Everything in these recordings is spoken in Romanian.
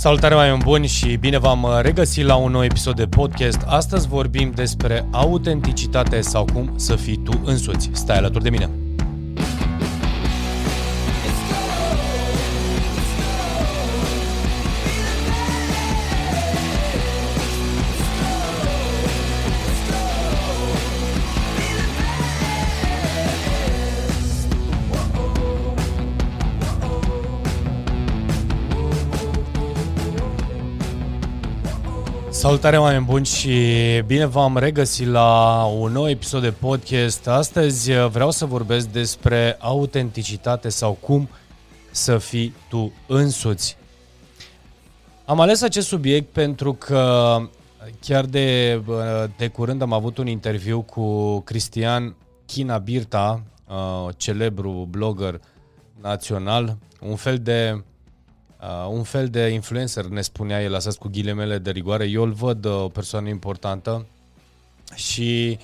Salutare mai buni și bine v-am regăsit la un nou episod de podcast. Astăzi vorbim despre autenticitate sau cum să fii tu însuți. Stai alături de mine! Salutare oameni buni și bine v-am regăsit la un nou episod de podcast. Astăzi vreau să vorbesc despre autenticitate sau cum să fii tu însuți. Am ales acest subiect pentru că chiar de, de curând am avut un interviu cu Cristian China Birta, celebru blogger național, un fel de Uh, un fel de influencer, ne spunea el, asta cu ghilemele de rigoare. Eu îl văd uh, o persoană importantă și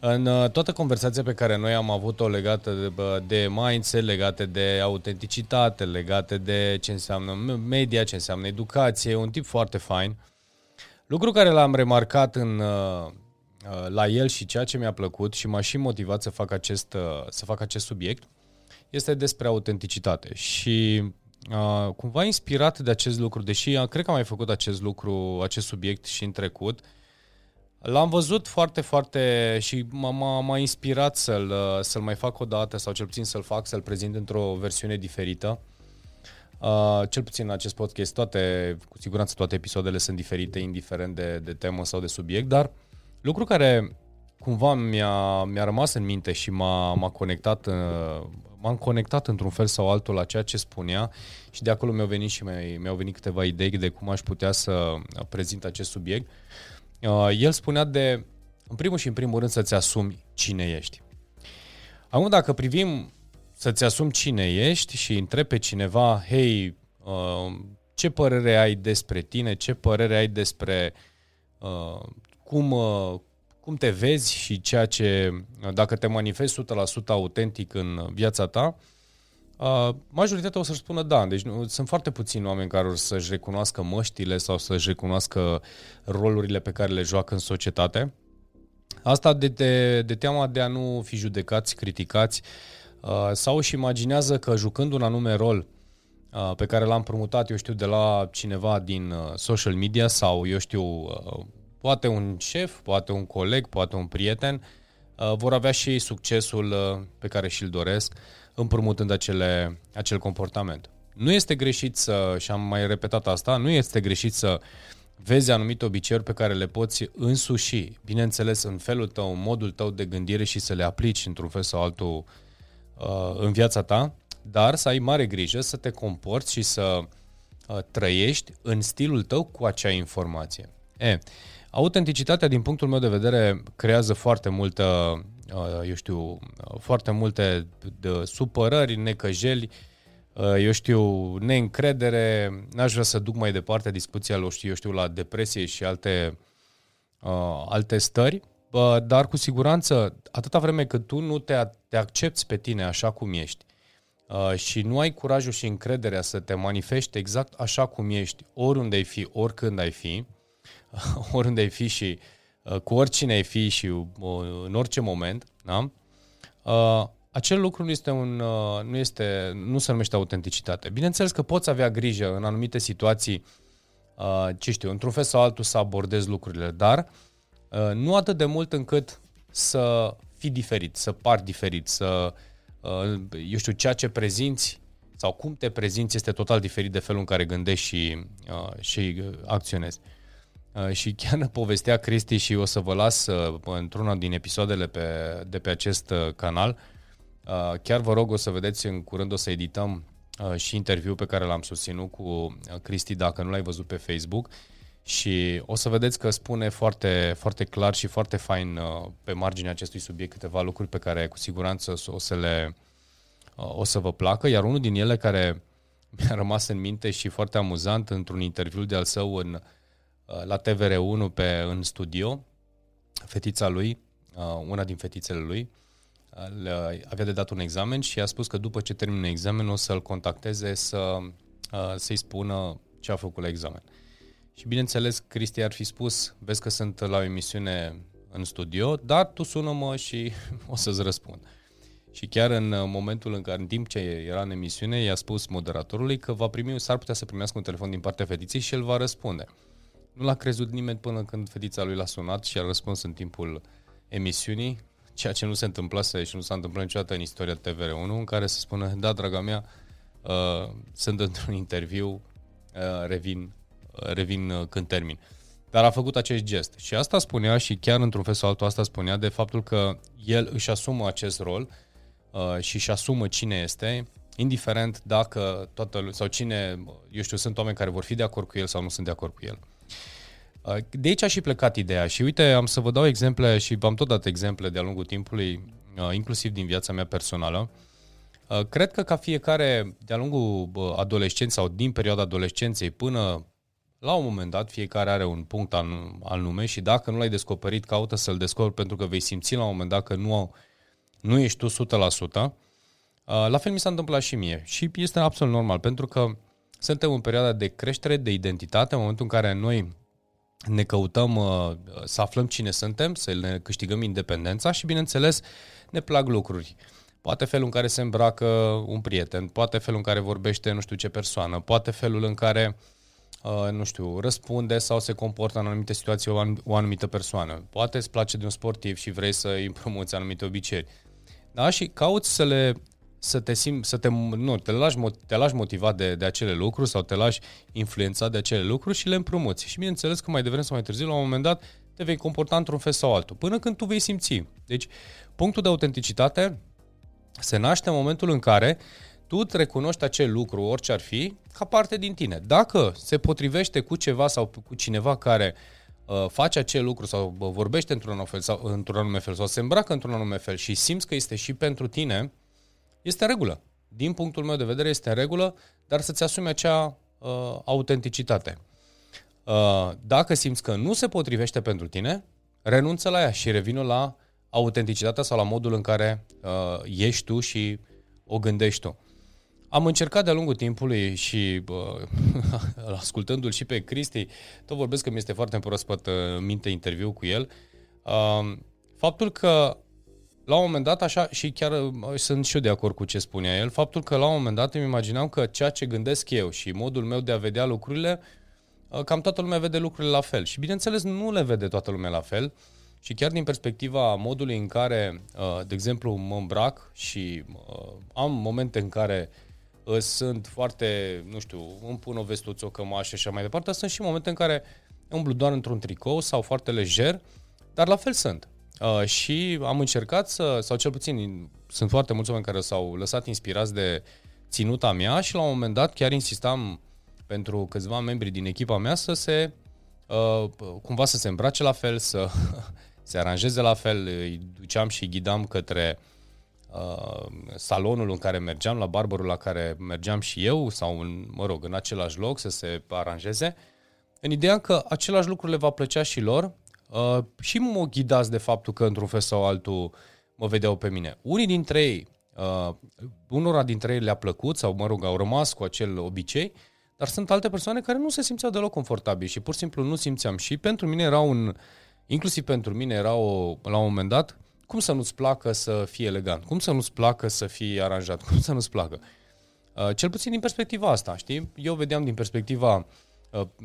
în uh, toată conversația pe care noi am avut-o legată de, de mindset, legate de autenticitate, legate de ce înseamnă media, ce înseamnă educație, un tip foarte fain. Lucru care l-am remarcat în, uh, uh la el și ceea ce mi-a plăcut și m-a și motivat să fac acest, uh, să fac acest subiect este despre autenticitate. Și uh, cumva inspirat de acest lucru, deși uh, cred că am mai făcut acest lucru, acest subiect și în trecut, L-am văzut foarte, foarte și m-a, m-a inspirat să-l, uh, să-l mai fac o dată sau cel puțin să-l fac, să-l prezint într-o versiune diferită. Uh, cel puțin în acest podcast, toate, cu siguranță toate episoadele sunt diferite, indiferent de, de temă sau de subiect, dar lucru care cumva mi-a, mi-a rămas în minte și m-a, m-a conectat, uh, m-am conectat într-un fel sau altul la ceea ce spunea și de acolo mi-au venit și mi-au venit câteva idei de cum aș putea să prezint acest subiect. Uh, el spunea de, în primul și în primul rând, să-ți asumi cine ești. Acum, dacă privim să-ți asumi cine ești și întrebi pe cineva, hei, uh, ce părere ai despre tine, ce părere ai despre cum, cum te vezi și ceea ce, dacă te manifesti 100% autentic în viața ta, majoritatea o să-și spună da. Deci nu, sunt foarte puțini oameni care o să-și recunoască măștile sau să-și recunoască rolurile pe care le joacă în societate. Asta de, de, de teama de a nu fi judecați, criticați sau își imaginează că jucând un anume rol pe care l-am promutat, eu știu, de la cineva din social media sau, eu știu, poate un șef, poate un coleg, poate un prieten, uh, vor avea și ei succesul uh, pe care și-l doresc, împrumutând acele, acel comportament. Nu este greșit să, și am mai repetat asta, nu este greșit să vezi anumite obiceiuri pe care le poți însuși, bineînțeles, în felul tău, în modul tău de gândire și să le aplici într-un fel sau altul uh, în viața ta, dar să ai mare grijă să te comporți și să trăiești în stilul tău cu acea informație. E, Autenticitatea, din punctul meu de vedere, creează foarte multă, uh, eu știu, foarte multe de supărări, necăjeli, uh, eu știu, neîncredere. N-aș vrea să duc mai departe discuția, eu știu, eu știu la depresie și alte, uh, alte stări, dar cu siguranță, atâta vreme cât tu nu te, te accepti pe tine așa cum ești, și nu ai curajul și încrederea să te manifesti exact așa cum ești, oriunde ai fi, oricând ai fi, oriunde ai fi și uh, cu oricine ai fi și uh, în orice moment, da? Uh, acel lucru nu este un, nu este, nu se numește autenticitate. Bineînțeles că poți avea grijă în anumite situații, ce știu, într-un fel sau altul să abordezi lucrurile, dar nu atât de mult încât să fii diferit, să pari diferit, să, eu știu, ceea ce prezinți sau cum te prezinți este total diferit de felul în care gândești și, și acționezi. Uh, și chiar povestea Cristi și o să vă las uh, într-una din episoadele pe, de pe acest uh, canal. Chiar vă rog o să vedeți în curând o să edităm și interviu pe care l-am susținut cu Cristi dacă nu l-ai văzut pe Facebook și o să vedeți că spune foarte, foarte clar și foarte fain pe marginea acestui subiect câteva lucruri pe care cu siguranță o să le o să vă placă, iar unul din ele care mi-a rămas în minte și foarte amuzant într-un interviu de al său în uh, Uh, la TVR1 pe, în studio, fetița lui, uh, una din fetițele lui, uh, avea de dat un examen și a spus că după ce termină examenul o să-l contacteze să, să-i spună ce a făcut la examen. Și bineînțeles, Cristi ar fi spus, vezi că sunt la o emisiune în studio, dar tu sună-mă și o să-ți răspund. Și chiar în momentul în care, în timp ce era în emisiune, i-a spus moderatorului că va primi, s-ar putea să primească un telefon din partea fetiței și el va răspunde. Nu l-a crezut nimeni până când fetița lui l-a sunat și a răspuns în timpul emisiunii, ceea ce nu se întâmplase și nu s-a întâmplat niciodată în istoria TVR1, în care se spune, da, draga mea, uh, sunt într-un interviu, uh, revin, uh, revin uh, când termin. Dar a făcut acest gest. Și asta spunea și chiar într-un fel sau altul asta spunea de faptul că el își asumă acest rol uh, și își asumă cine este, indiferent dacă toată sau cine, eu știu, sunt oameni care vor fi de acord cu el sau nu sunt de acord cu el. Uh, de aici a și plecat ideea și uite, am să vă dau exemple și v-am tot dat exemple de-a lungul timpului, uh, inclusiv din viața mea personală. Uh, cred că ca fiecare, de-a lungul adolescenței sau din perioada adolescenței până la un moment dat, fiecare are un punct al, al nume și dacă nu l-ai descoperit, caută să-l descoperi pentru că vei simți la un moment dat că nu, nu ești tu 100%. La fel mi s-a întâmplat și mie și este absolut normal pentru că suntem în perioada de creștere, de identitate, în momentul în care noi ne căutăm uh, să aflăm cine suntem, să ne câștigăm independența și, bineînțeles, ne plac lucruri. Poate felul în care se îmbracă un prieten, poate felul în care vorbește nu știu ce persoană, poate felul în care, uh, nu știu, răspunde sau se comportă în anumite situații o, o anumită persoană. Poate îți place de un sportiv și vrei să îi împrumuți anumite obiceiuri. Da? Și cauți să le să te simți, să te, nu, te lași, te lași motivat de, de acele lucruri sau te lași influențat de acele lucruri și le împrumuți. Și bineînțeles că mai devreme sau mai târziu, la un moment dat, te vei comporta într-un fel sau altul, până când tu vei simți. Deci, punctul de autenticitate se naște în momentul în care tu îți recunoști acel lucru, orice ar fi, ca parte din tine. Dacă se potrivește cu ceva sau cu cineva care uh, face acel lucru sau uh, vorbește într-un anume fel sau într-un anume fel sau se îmbracă într-un anume fel și simți că este și pentru tine, este în regulă. Din punctul meu de vedere este în regulă, dar să-ți asumi acea uh, autenticitate. Uh, dacă simți că nu se potrivește pentru tine, renunță la ea și revină la autenticitatea sau la modul în care uh, ești tu și o gândești tu. Am încercat de-a lungul timpului și uh, ascultându-l și pe Cristi, tot vorbesc că mi este foarte proaspăt uh, minte interviu cu el, uh, faptul că la un moment dat, așa, și chiar uh, sunt și eu de acord cu ce spunea el, faptul că la un moment dat îmi imaginam că ceea ce gândesc eu și modul meu de a vedea lucrurile, uh, cam toată lumea vede lucrurile la fel. Și bineînțeles, nu le vede toată lumea la fel. Și chiar din perspectiva modului în care, uh, de exemplu, mă îmbrac și am momente în care sunt foarte, nu știu, îmi pun o vestuță, o cămașă și așa mai departe, sunt și momente în care umblu doar într-un tricou sau foarte lejer, dar la fel sunt. Uh, și am încercat să, sau cel puțin sunt foarte mulți oameni care s-au lăsat inspirați de ținuta mea și la un moment dat chiar insistam pentru câțiva membri din echipa mea să se uh, cumva să se îmbrace la fel, să se aranjeze la fel, îi duceam și îi ghidam către uh, salonul în care mergeam, la barberul la care mergeam și eu, sau în, mă rog, în același loc să se aranjeze, în ideea că același lucru le va plăcea și lor Uh, și mă ghidați de faptul că într-un fel sau altul mă vedeau pe mine. Unii dintre ei, uh, unora dintre ei le-a plăcut sau, mă rog, au rămas cu acel obicei, dar sunt alte persoane care nu se simțeau deloc confortabili și pur și simplu nu simțeam. Și pentru mine era un, inclusiv pentru mine era o, la un moment dat, cum să nu-ți placă să fii elegant? Cum să nu-ți placă să fii aranjat? Cum să nu-ți placă? Uh, cel puțin din perspectiva asta, știi? Eu vedeam din perspectiva uh, Uh,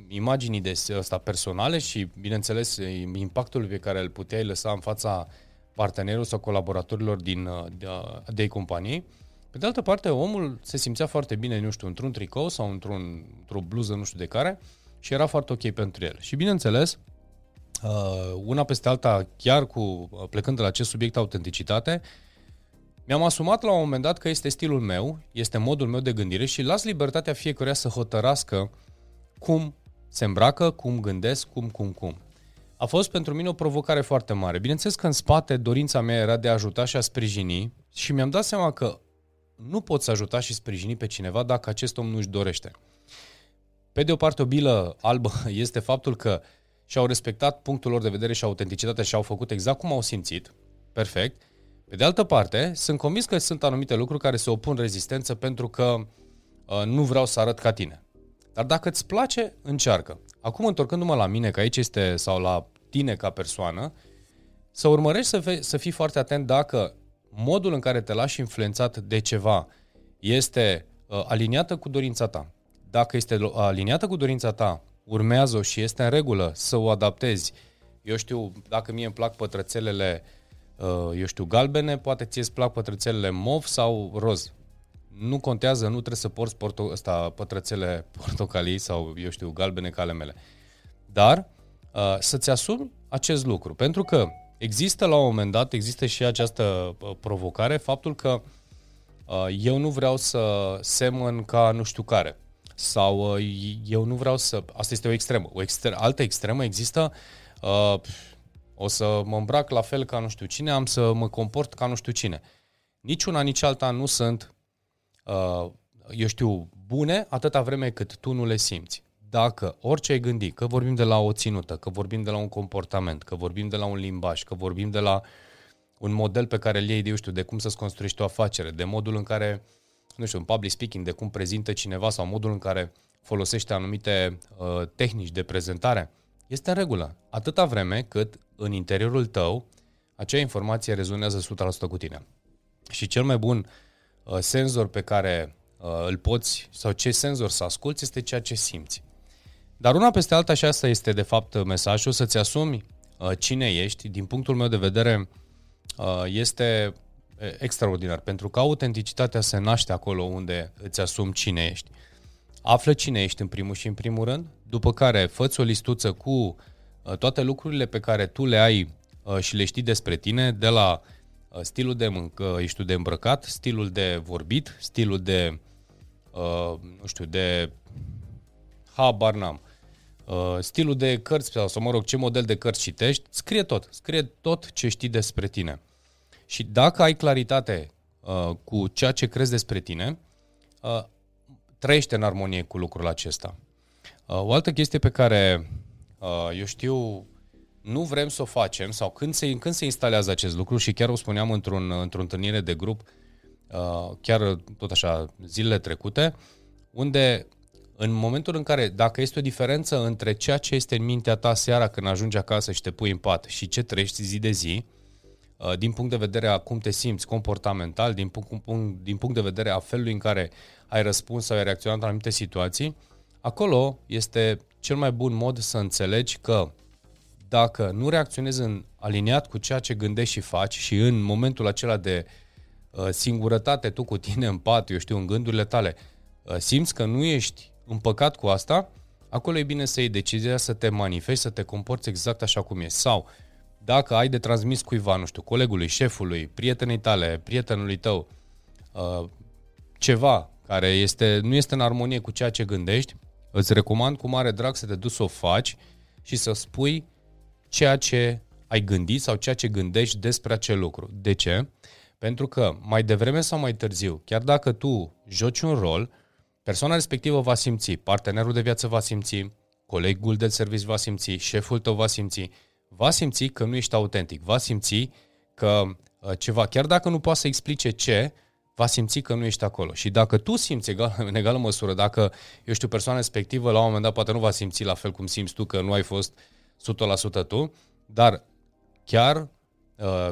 imaginii de asta personale și, bineînțeles, impactul pe care îl puteai lăsa în fața partenerilor sau colaboratorilor din, uh, de, uh, de companie. Pe de altă parte, omul se simțea foarte bine, nu știu, într-un tricou sau într-un, într-o bluză, nu știu de care, și era foarte ok pentru el. Și, bineînțeles, una peste alta, chiar cu plecând de la acest subiect autenticitate, mi-am asumat la un moment dat că este stilul meu, este modul meu de gândire și las libertatea fiecăruia să hotărască uh, cum se îmbracă, cum gândesc, cum, cum, cum. A fost pentru mine o provocare foarte mare. Bineînțeles că în spate dorința mea era de a ajuta și a sprijini și mi-am dat seama că nu pot să ajuta și sprijini pe cineva dacă acest om nu-și dorește. Pe de o parte, o bilă albă este faptul că și-au respectat punctul lor de vedere și autenticitatea și au făcut exact cum au simțit. Perfect. Pe de altă parte, sunt convins că sunt anumite lucruri care se opun rezistență pentru că uh, nu vreau să arăt ca tine. Dar dacă îți place, încearcă. Acum, întorcându-mă la mine, că aici este, sau la tine ca persoană, să urmărești să, fii, să fii foarte atent dacă modul în care te lași influențat de ceva este uh, aliniată cu dorința ta. Dacă este aliniată cu dorința ta, urmează-o și este în regulă să o adaptezi. Eu știu, dacă mie îmi plac pătrățelele, uh, eu știu, galbene, poate ție îți plac pătrățelele mov sau roz. Nu contează, nu trebuie să porți porto- ăsta, pătrățele portocalii sau, eu știu, galbene ca ale mele. Dar uh, să-ți asumi acest lucru. Pentru că există la un moment dat, există și această uh, provocare, faptul că uh, eu nu vreau să semăn ca nu știu care. Sau uh, eu nu vreau să... Asta este o extremă. O extre- altă extremă există... Uh, o să mă îmbrac la fel ca nu știu cine, am să mă comport ca nu știu cine. Nici una, nici alta nu sunt, uh, eu știu, bune atâta vreme cât tu nu le simți. Dacă orice ai gândi, că vorbim de la o ținută, că vorbim de la un comportament, că vorbim de la un limbaj, că vorbim de la un model pe care îl iei de, eu știu, de cum să-ți construiești o afacere, de modul în care uh, nu știu, în public speaking, de cum prezintă cineva sau modul în care folosește anumite uh, tehnici de prezentare, este în regulă. Atâta vreme cât în interiorul tău acea informație rezonează 100% cu tine. Și cel mai bun uh, senzor pe care uh, îl poți, sau ce senzor să asculți, este ceea ce simți. Dar una peste alta, și asta este de fapt mesajul, să-ți asumi uh, cine ești, din punctul meu de vedere, uh, este extraordinar, pentru că autenticitatea se naște acolo unde îți asumi cine ești. Află cine ești în primul și în primul rând, după care fă o listuță cu uh, toate lucrurile pe care tu le ai uh, și le știi despre tine, de la uh, stilul de mâncă, ești de îmbrăcat, stilul de vorbit, stilul de, nu știu, de habar n-am, stilul de cărți sau, mă rog, ce model de cărți citești, scrie tot, scrie tot ce știi despre tine. Și dacă ai claritate uh, cu ceea ce crezi despre tine, uh, trăiește în armonie cu lucrul acesta. Uh, o altă chestie pe care uh, eu știu nu vrem să o facem sau când se, când se instalează acest lucru și chiar o spuneam într-un, într-o întâlnire de grup, uh, chiar tot așa zilele trecute, unde în momentul în care, dacă este o diferență între ceea ce este în mintea ta seara când ajungi acasă și te pui în pat și ce trăiești zi de zi, Uh, din punct de vedere a cum te simți comportamental, din punct, din punct de vedere a felului în care ai răspuns sau ai reacționat la anumite situații, acolo este cel mai bun mod să înțelegi că dacă nu reacționezi în aliniat cu ceea ce gândești și faci și în momentul acela de uh, singurătate tu cu tine în pat, eu știu, în gândurile tale, uh, simți că nu ești împăcat cu asta, acolo e bine să iei decizia să te manifesti, să te comporți exact așa cum e. Sau dacă ai de transmis cuiva, nu știu, colegului, șefului, prietenii tale, prietenului tău, uh, ceva care este, nu este în armonie cu ceea ce gândești, îți recomand cu mare drag să te duci să o faci și să spui ceea ce ai gândit sau ceea ce gândești despre acel lucru. De ce? Pentru că mai devreme sau mai târziu, chiar dacă tu joci un rol, persoana respectivă va simți, partenerul de viață va simți, colegul de serviciu va simți, șeful tău va simți va simți că nu ești autentic, va simți că uh, ceva, chiar dacă nu poate să explice ce, va simți că nu ești acolo. Și dacă tu simți egal, în egală măsură, dacă, eu știu, persoana respectivă la un moment dat poate nu va simți la fel cum simți tu că nu ai fost 100% tu, dar chiar uh,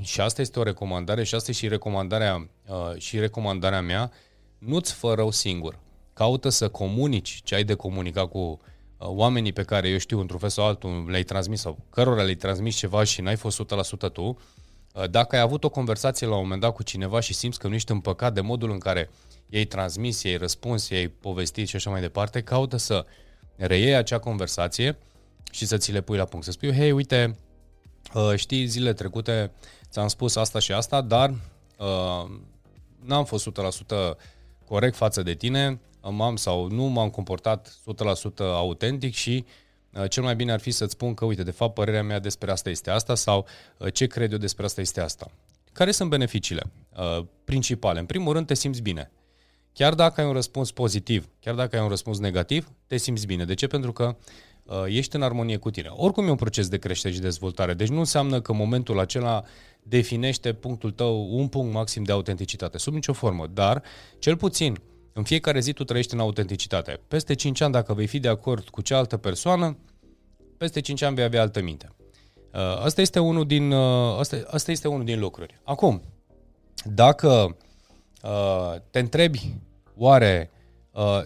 și asta este o recomandare și asta e și recomandarea, uh, și recomandarea mea, nu-ți fă rău singur. Caută să comunici ce ai de comunicat cu Uh, oamenii pe care eu știu într-un fel sau altul le-ai transmis sau cărora le-ai transmis ceva și n-ai fost 100% tu, uh, dacă ai avut o conversație la un moment dat cu cineva și simți că nu ești împăcat de modul în care i-ai transmis, i-ai răspuns, i-ai povestit și așa mai departe, caută să reiei acea conversație și să ți le pui la punct. Să spui, hei, uite, uh, știi, zilele trecute ți-am spus asta și asta, dar uh, n-am fost 100% corect față de tine, m-am sau nu m-am comportat 100% autentic și uh, cel mai bine ar fi să-ți spun că, uite, de fapt, părerea mea despre asta este asta sau uh, ce cred eu despre asta este asta. Care sunt beneficiile uh, principale? În primul rând, te simți bine. Chiar dacă ai un răspuns pozitiv, chiar dacă ai un răspuns negativ, te simți bine. De ce? Pentru că uh, ești în armonie cu tine. Oricum e un proces de creștere și dezvoltare. Deci nu înseamnă că momentul acela definește punctul tău, un punct maxim de autenticitate, sub nicio formă. Dar, cel puțin, în fiecare zi tu trăiești în autenticitate. Peste 5 ani, dacă vei fi de acord cu cealaltă persoană, peste 5 ani vei avea altă minte. Uh, asta este unul din, uh, asta, asta este unul din lucruri. Acum, dacă uh, te întrebi, oare uh,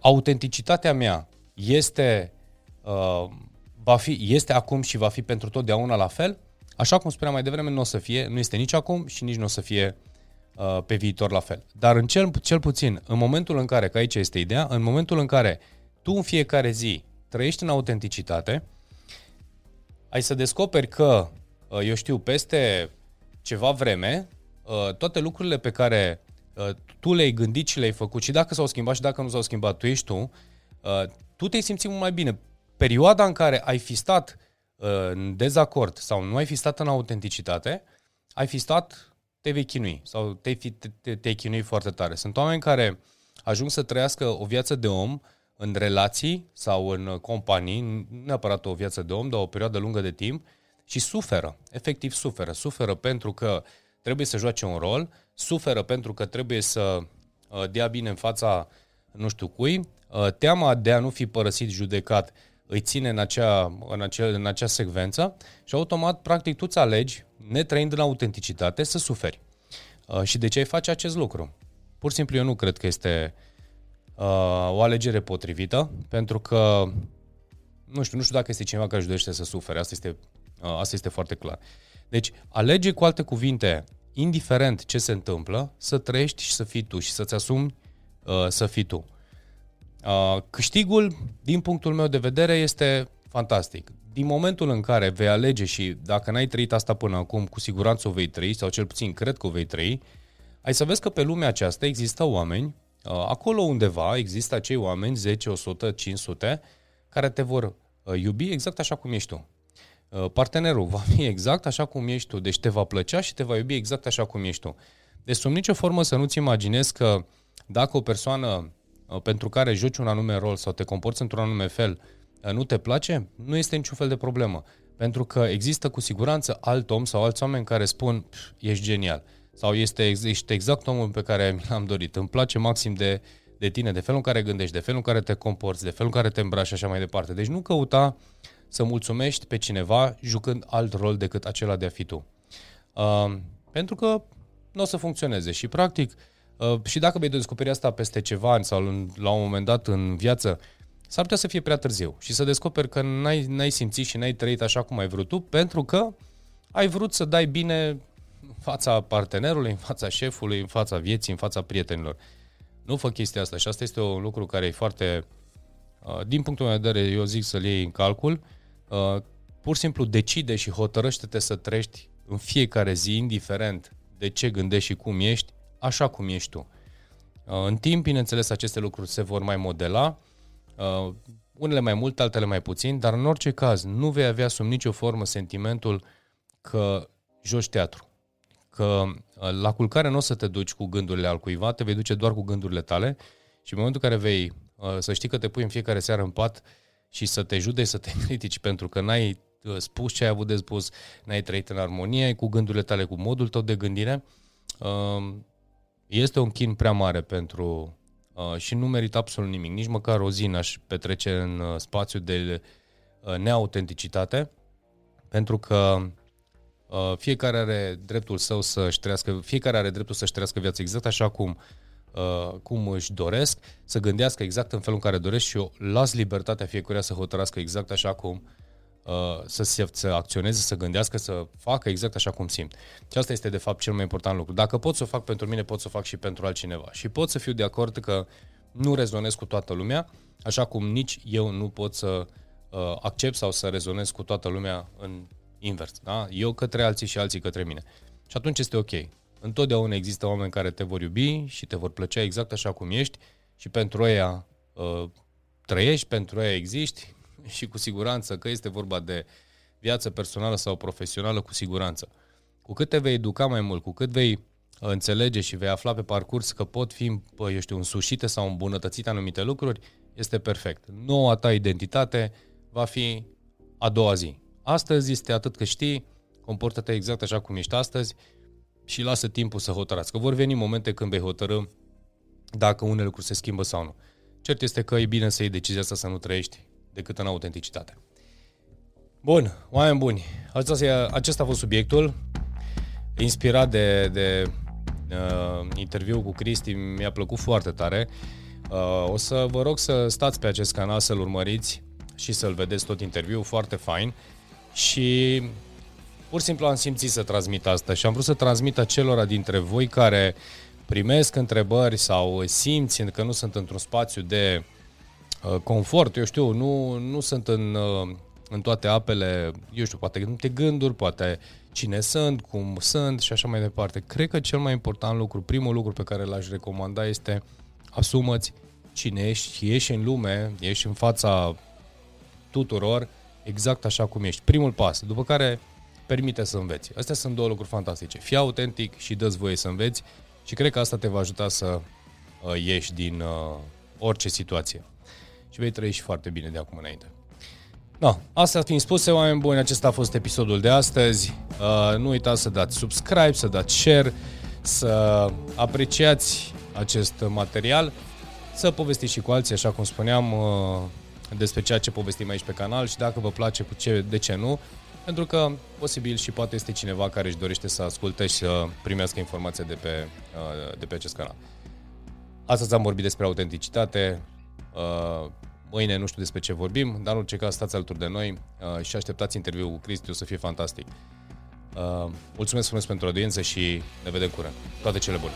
autenticitatea mea este, uh, va fi, este acum și va fi pentru totdeauna la fel? Așa cum spuneam mai devreme, nu o să fie, nu este nici acum și nici nu o să fie uh, pe viitor la fel. Dar în cel, cel puțin, în momentul în care, că aici este ideea, în momentul în care tu în fiecare zi trăiești în autenticitate, ai să descoperi că, uh, eu știu, peste ceva vreme, uh, toate lucrurile pe care uh, tu le-ai gândit și le-ai făcut și dacă s-au schimbat și dacă nu s-au schimbat, tu ești tu, tu te-ai simțit mult mai bine. Perioada în care ai fi stat în dezacord sau nu ai fi stat în autenticitate, ai fi stat, te vei chinui sau te-ai, fi, te, te chinui foarte tare. Sunt oameni care ajung să trăiască o viață de om în relații sau în companii, nu neapărat o viață de om, dar o perioadă lungă de timp și suferă, efectiv suferă. Suferă pentru că trebuie să joace un rol, suferă pentru că trebuie să uh, dea bine în fața nu știu cui, uh, teama de a nu fi părăsit judecat îi ține în acea, în, acea, în acea secvență și automat, practic, tu îți alegi, netrăind în autenticitate, să suferi. Uh, și de ce ai face acest lucru? Pur și simplu eu nu cred că este uh, o alegere potrivită, pentru că nu știu, nu știu dacă este cineva care își dorește să sufere, asta este, uh, asta este foarte clar. Deci, alege cu alte cuvinte, indiferent ce se întâmplă, să trăiești și să fii tu și să-ți asumi uh, să fii tu. Uh, câștigul, din punctul meu de vedere, este fantastic. Din momentul în care vei alege și dacă n-ai trăit asta până acum, cu siguranță o vei trăi, sau cel puțin cred că o vei trăi, ai să vezi că pe lumea aceasta există oameni, uh, acolo undeva există acei oameni, 10, 100, 500, care te vor uh, iubi exact așa cum ești tu. Partenerul va fi exact așa cum ești tu, deci te va plăcea și te va iubi exact așa cum ești tu. Deci sub nicio formă să nu-ți imaginezi că dacă o persoană Uh, pentru care joci un anume rol sau te comporți într-un anume fel, uh, nu te place, nu este niciun fel de problemă. Pentru că există cu siguranță alt om sau alți oameni care spun, ești genial. Sau este, ești exact omul pe care mi l-am dorit. Îmi place maxim de, de tine, de felul în care gândești, de felul în care te comporți, de felul în care te îmbraci și așa mai departe. Deci nu căuta să mulțumești pe cineva jucând alt rol decât acela de a fi tu. Uh, pentru că nu o să funcționeze și practic uh, Uh, și dacă vei descoperi asta peste ceva ani sau în, la un moment dat în viață, s-ar putea să fie prea târziu și să descoperi că n-ai, n-ai simțit și n-ai trăit așa cum ai vrut tu, pentru că ai vrut să dai bine în fața partenerului, în fața șefului, în fața vieții, în fața prietenilor. Nu fă chestia asta și asta este un lucru care e foarte, uh, din punctul meu de vedere, eu zic să-l iei în calcul, uh, pur și simplu decide și hotărăște-te să trăiești în fiecare zi, indiferent de ce gândești și cum ești, așa cum ești tu. Uh, în timp, bineînțeles, aceste lucruri se vor mai modela, uh, unele mai mult, altele mai puțin, dar în orice caz nu vei avea sub nicio formă sentimentul că joci teatru. Că uh, la culcare nu o să te duci cu gândurile al cuiva, te vei duce doar cu gândurile tale și în momentul în care vei să știi că te pui în fiecare seară în pat și să te judeci, să te critici pentru că n-ai spus ce ai avut de spus, n-ai trăit în armonie cu gândurile tale, cu modul tău de gândire, este un chin prea mare pentru uh, și nu merită absolut nimic. Nici măcar o zi n-aș petrece în uh, spațiu de uh, neautenticitate, pentru că uh, fiecare are dreptul său să-și trăiască, fiecare are dreptul să-și trăiască viața exact așa cum uh, cum își doresc, să gândească exact în felul în care doresc și eu las libertatea fiecăruia să hotărască exact așa cum uh, Uh, să, se, să acționeze, să gândească, să facă exact așa cum simt. Și asta este de fapt cel mai important lucru. Dacă pot să o fac pentru mine, pot să o fac și pentru altcineva. Și pot să fiu de acord că nu rezonez cu toată lumea, așa cum nici eu nu pot să uh, accept sau să rezonez cu toată lumea în invers. Da? Eu către alții și alții către mine. Și atunci este ok. Întotdeauna există oameni care te vor iubi și te vor plăcea exact așa cum ești și pentru ei uh, trăiești, pentru ei existi, și cu siguranță că este vorba de viață personală sau profesională, cu siguranță. Cu cât te vei educa mai mult, cu cât vei înțelege și vei afla pe parcurs că pot fi, eu știu, însușite sau îmbunătățite anumite lucruri, este perfect. Noua ta identitate va fi a doua zi. Astăzi este atât că știi, comportă-te exact așa cum ești astăzi și lasă timpul să hotărască. Vor veni momente când vei hotărâ dacă unele lucruri se schimbă sau nu. Cert este că e bine să iei decizia asta să nu trăiești decât în autenticitate. Bun, oameni buni, acesta, acesta a fost subiectul. Inspirat de, de uh, interviu cu Cristi, mi-a plăcut foarte tare. Uh, o să vă rog să stați pe acest canal, să-l urmăriți și să-l vedeți tot interviul, foarte fain. Și pur și simplu am simțit să transmit asta și am vrut să transmit acelora dintre voi care primesc întrebări sau simți că nu sunt într-un spațiu de uh, confort, eu știu, nu, nu sunt în, uh, în toate apele, eu știu, poate te gânduri, poate cine sunt, cum sunt și așa mai departe. Cred că cel mai important lucru, primul lucru pe care l-aș recomanda este asumăți cine ești, ieși în lume, ieși în fața tuturor, exact așa cum ești. Primul pas, după care permite să înveți. Astea sunt două lucruri fantastice. Fii autentic și dă voie să înveți și cred că asta te va ajuta să uh, ieși din uh, orice situație. Și vei trăi și foarte bine de acum înainte. No, asta fiind spuse, oameni buni, acesta a fost episodul de astăzi. Uh, nu uitați să dați subscribe, să dați share, să apreciați acest material, să povestiți și cu alții, așa cum spuneam, uh, despre ceea ce povestim aici pe canal și dacă vă place, cu ce, de ce nu, pentru că posibil și poate este cineva care își dorește să asculte și să primească informații de pe, uh, de pe acest canal. Astăzi am vorbit despre autenticitate, uh, mâine nu știu despre ce vorbim, dar în orice caz stați alături de noi uh, și așteptați interviul cu Cristi, o să fie fantastic. Mulțumesc frumos pentru audiență și ne vedem curând. Toate cele bune!